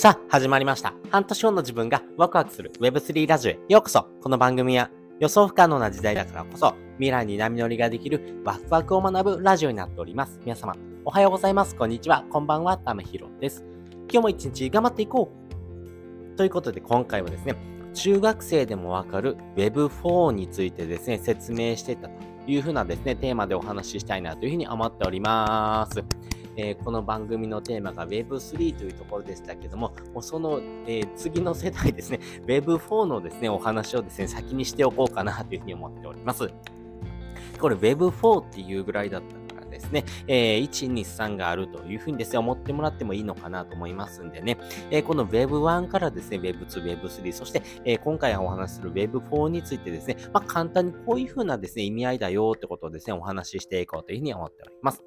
さあ、始まりました。半年後の自分がワクワクする Web3 ラジオへようこそ。この番組は予想不可能な時代だからこそ、未来に波乗りができるワクワクを学ぶラジオになっております。皆様、おはようございます。こんにちは。こんばんは。ためひろです。今日も一日頑張っていこう。ということで、今回はですね、中学生でもわかる Web4 についてですね、説明してたというふうなですね、テーマでお話ししたいなというふうに思っております。えー、この番組のテーマが Web3 というところでしたけども、もうその、えー、次の世代ですね、Web4 のですね、お話をですね、先にしておこうかなというふうに思っております。これ Web4 っていうぐらいだったですね、えー、1、2、3があるというふうにですね、思ってもらってもいいのかなと思いますんでね、えー、この Web1 からですね、Web2、Web3、そして、えー、今回お話しする Web4 についてですね、まあ、簡単にこういうふうなですね、意味合いだよってことをですね、お話ししていこうというふうに思っております。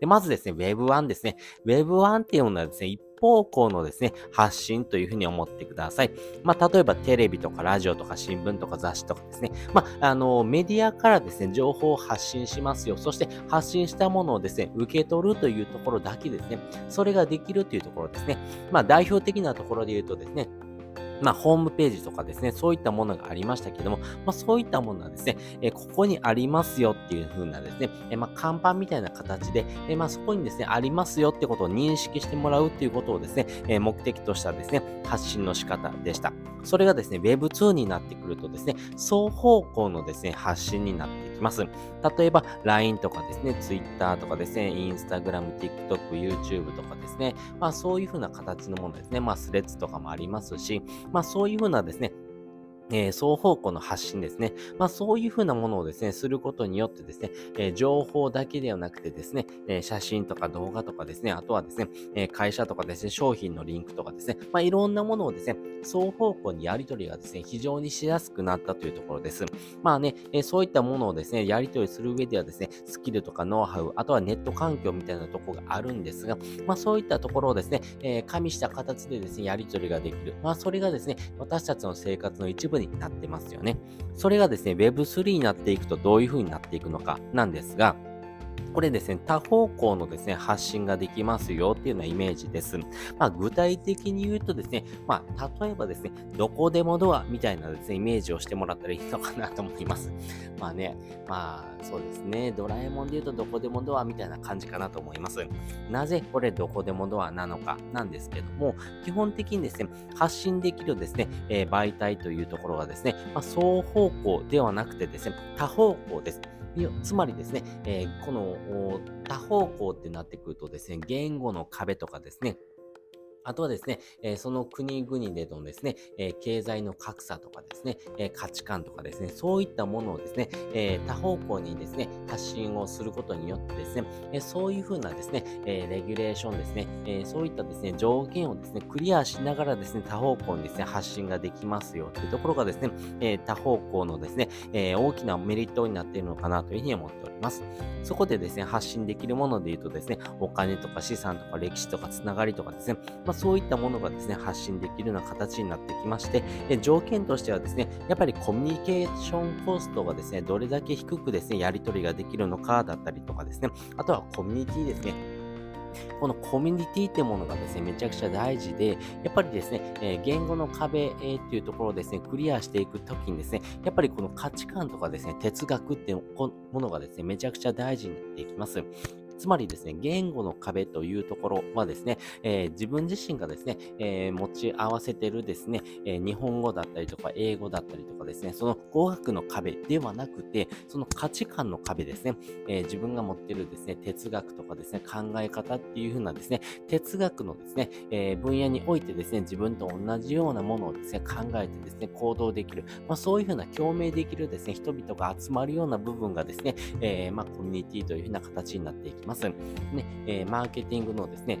で、まずですね、Web1 ですね。Web1 っていうのはですね、一方向のですね、発信というふうに思ってください。まあ、例えばテレビとかラジオとか新聞とか雑誌とかですね、まあ、あの、メディアからですね、情報を発信しますよ。そして発信したものをですね、受け取るというところだけですね、それができるというところですね。まあ、代表的なところで言うとですね、まあ、ホームページとかですね、そういったものがありましたけども、まあ、そういったものはですね、えここにありますよっていう風なですね、えまあ、看板みたいな形で、えまあ、そこにですね、ありますよってことを認識してもらうっていうことをですね、え目的としたですね、発信の仕方でした。それがですね、Web2 になってくるとですね、双方向のですね、発信になってきます。例えば、LINE とかですね、Twitter とかですね、Instagram、TikTok、YouTube とかですね、まあそういうふうな形のものですね、まあスレッズとかもありますし、まあそういうふうなですね、えー、双方向の発信ですね。まあそういうふうなものをですね、することによってですね、えー、情報だけではなくてですね、えー、写真とか動画とかですね、あとはですね、え会社とかですね、商品のリンクとかですね、まあいろんなものをですね、双方向にやり取りがですね、非常にしやすくなったというところです。まあね、えそういったものをですね、やり取りする上ではですね、スキルとかノウハウ、あとはネット環境みたいなとこがあるんですが、まあそういったところをですね、え加味した形でですね、やり取りができる。まあそれがですね、私たちの生活の一部になってますよね。それがですね、Web3 になっていくとどういう風になっていくのかなんですが、これですね、多方向のですね、発信ができますよっていうようなイメージです。まあ、具体的に言うとですね、まあ、例えばですね、どこでもドアみたいなですね、イメージをしてもらったらいいのかなと思います。まあね、まあ、そうですね、ドラえもんで言うとどこでもドアみたいな感じかなと思います。なぜこれどこでもドアなのかなんですけども、基本的にですね、発信できるですね、えー、媒体というところがですね、まあ、双方向ではなくてですね、多方向です。つまりですね、えー、この多方向ってなってくるとですね、言語の壁とかですね、あとはですね、え、その国々でのですね、え、経済の格差とかですね、え、価値観とかですね、そういったものをですね、え多方向にですね、発信をすることによってですね、えそういうふうなですね、えレギュレーションですね、えそういったですね、条件をですね、クリアしながらですね、多方向にですね、発信ができますよというところがですね、え多方向のですね、え大きなメリットになっているのかなというふうに思っております。そこでですね、発信できるもので言うとですね、お金とか資産とか歴史とかつながりとかですね、まあ、そういったものがですね、発信できるような形になってきまして、条件としてはですね、やっぱりコミュニケーションコストがですね、どれだけ低くですね、やり取りができるのかだったりとかですね、あとはコミュニティですね。このコミュニティってものがですね、めちゃくちゃ大事で、やっぱりですね、えー、言語の壁、えー、っていうところをですね、クリアしていくときにですね、やっぱりこの価値観とかですね、哲学っていうものがですね、めちゃくちゃ大事になっていきます。つまりですね、言語の壁というところはですね、えー、自分自身がですね、えー、持ち合わせてるですね、えー、日本語だったりとか英語だったりとかですね、その語学の壁ではなくて、その価値観の壁ですね、え自分が持ってるですね、哲学とかですね、考え方っていう風なですね、哲学のですね、え分野においてですね、自分と同じようなものをですね、考えてですね、行動できる、まあ、そういう風な共鳴できるですね、人々が集まるような部分がですね、えまあ、コミュニティという風な形になっていきます。ね、えー、マーケティングのですね、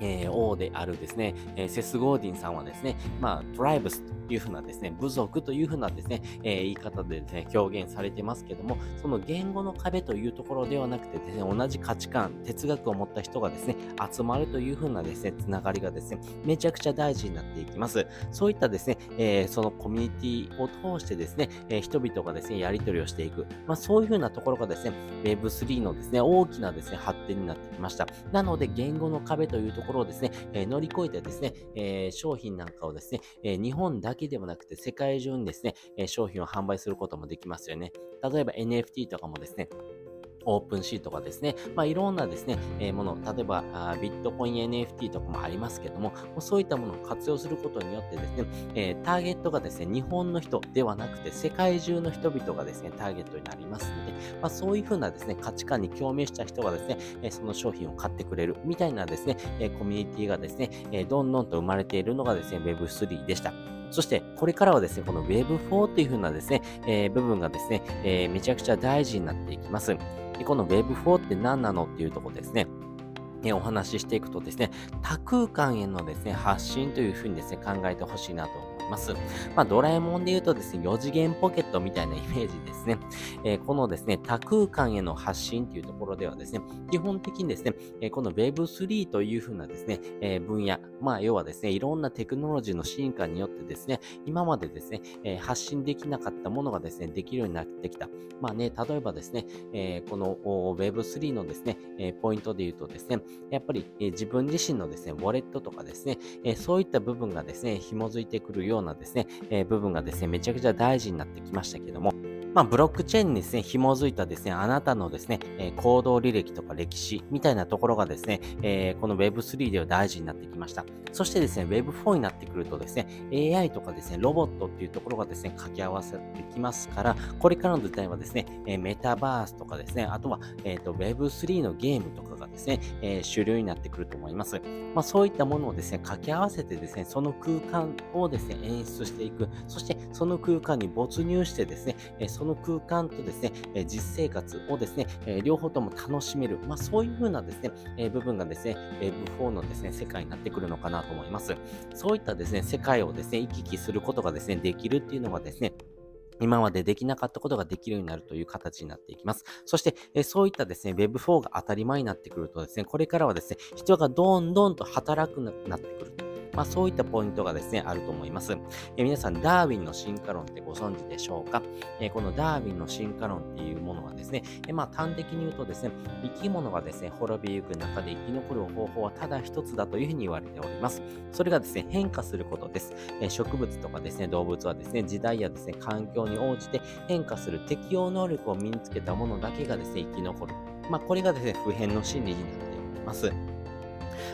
えー、王であるですね、えー、セス・ゴーディンさんはですね、まあ、トライブスいうふうなですね、部族というふうなですね、えー、言い方でですね、表現されてますけども、その言語の壁というところではなくてですね、同じ価値観、哲学を持った人がですね、集まるというふうなですね、つながりがですね、めちゃくちゃ大事になっていきます。そういったですね、えー、そのコミュニティを通してですね、えー、人々がですね、やり取りをしていく。まあ、そういうふうなところがですね、Web3 のですね、大きなですね、発展になってきました。なので、言語の壁というところをですね、え、乗り越えてですね、え商品なんかをですね、え日本だけではなくて世界中にですね、え商品を販売することもできますよね。例えば NFT とかもですね、オープンシートがですね、まあ、いろんなですね、えー、もの、例えばあビットコイン NFT とかもありますけども、そういったものを活用することによってですね、えー、ターゲットがですね、日本の人ではなくて世界中の人々がですね、ターゲットになりますので、まあ、そういうふうなですね、価値観に共鳴した人がですね、えその商品を買ってくれるみたいなですね、えコミュニティがですね、えどんどんと生まれているのがですね、Web3 でした。そして、これからはですね、この Web4 っていう風なですね、えー、部分がですね、えー、めちゃくちゃ大事になっていきます。で、この Web4 って何なのっていうところですね。お話ししていくとですね、多空間へのですね、発信というふうにですね、考えてほしいなと。ます。まあ、ドラえもんで言うとですね、4次元ポケットみたいなイメージですね。えー、このですね、多空間への発信っていうところではですね、基本的にですね、えー、この Web3 というふうなですね、えー、分野、まあ、要はですね、いろんなテクノロジーの進化によってですね、今までですね、え発信できなかったものがですね、できるようになってきた。まあね、例えばですね、えこの Web3 のですね、えポイントで言うとですね、やっぱり、え自分自身のですね、ウォレットとかですね、えそういった部分がですね、紐づいてくるよようなですね、えー、部分がですね、めちゃくちゃ大事になってきましたけども、まあ、ブロックチェーンにですね、紐づいたですね、あなたのですね、え、行動履歴とか歴史みたいなところがですね、え、この Web3 では大事になってきました。そしてですね、Web4 になってくるとですね、AI とかですね、ロボットっていうところがですね、掛け合わせてきますから、これからの時代はですね、え、メタバースとかですね、あとは、え、ー、と、Web3 のゲームとかがですね、えー、主流になってくると思います。まあ、そういったものをですね、掛け合わせてですね、その空間をですね、演出していく。そして、その空間に没入してですね、えその空間とですね、え実生活をですね、え両方とも楽しめる。まあ、そういう風なですね、え部分がですね、え V4 のですね、世界になってくるのかなと思います。そういったですね、世界をですね、行き来することがですね、できるっていうのがですね、今までできなかったことができるようになるという形になっていきます。そして、えそういったですね、Web4 が当たり前になってくるとですね、これからはですね、人がどんどんと働くなってくる。まあ、そういったポイントがですね、あると思います。え皆さん、ダーウィンの進化論ってご存知でしょうか、えこのダーウィンの進化論っていうものはですね、えまあ、端的に言うとですね、生き物がですね、滅びゆく中で生き残る方法はただ一つだというふうに言われております。それがですね、変化することです。え植物とかですね、動物はですね、時代やですね、環境に応じて変化する適応能力を身につけたものだけがですね、生き残る。まあ、これがですね、普遍の真理になっております。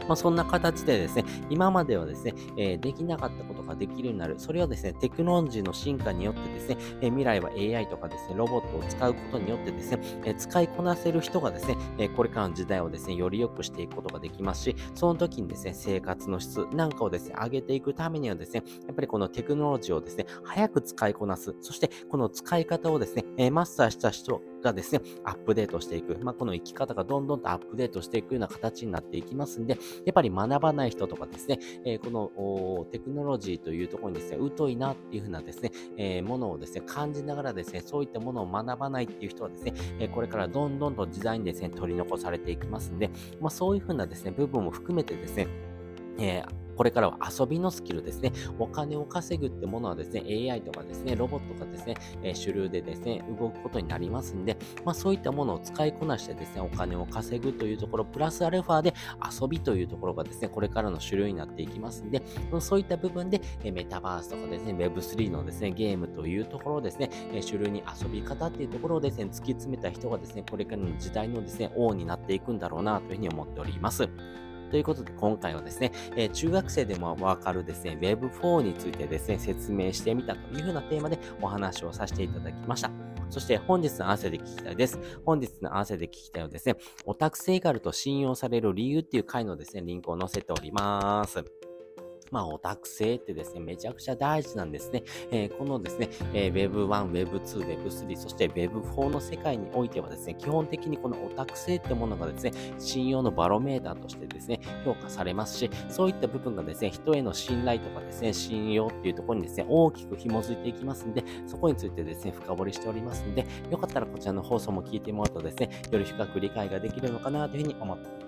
まあ、そんな形でですね、今まではですね、えー、できなかったことができるようになる。それをですね、テクノロジーの進化によってですね、えー、未来は AI とかですね、ロボットを使うことによってですね、えー、使いこなせる人がですね、えこれからの時代をですね、より良くしていくことができますし、その時にですね、生活の質なんかをですね、上げていくためにはですね、やっぱりこのテクノロジーをですね、早く使いこなす。そして、この使い方をですね、えマスターした人がですね、アップデートしていく。まあ、この生き方がどんどんとアップデートしていくような形になっていきますんで、やっぱり学ばない人とかですね、えー、このテクノロジーというところにですね、疎いなっていうふうなですね、えー、ものをですね、感じながらですね、そういったものを学ばないっていう人はですね、えー、これからどんどんと時代にですね、取り残されていきますんで、まあ、そういうふうなですね、部分も含めてですね、えーこれからは遊びのスキルですね。お金を稼ぐってものはですね、AI とかですね、ロボットがですね、え、主流でですね、動くことになりますんで、まあそういったものを使いこなしてですね、お金を稼ぐというところ、プラスアルファで遊びというところがですね、これからの主流になっていきますんで、そういった部分で、えメタバースとかですね、Web3 のですね、ゲームというところですね、え主流に遊び方っていうところをですね、突き詰めた人がですね、これからの時代のですね、王になっていくんだろうなというふうに思っております。ということで今回はですね、えー、中学生でもわかるですね、Web4 についてですね、説明してみたというふうなテーマでお話をさせていただきました。そして本日の汗で聞きたいです。本日の汗で聞きたいはですね、オタクセイガルと信用される理由っていう回のですね、リンクを載せております。まあ、オタク性ってですね、めちゃくちゃ大事なんですね。えー、このですね、えー、Web1、Web2、Web3、そして Web4 の世界においてはですね、基本的にこのオタク性ってものがですね、信用のバロメーターとしてですね、評価されますし、そういった部分がですね、人への信頼とかですね、信用っていうところにですね、大きく紐づいていきますんで、そこについてですね、深掘りしておりますんで、よかったらこちらの放送も聞いてもらうとですね、より深く理解ができるのかなというふうに思っており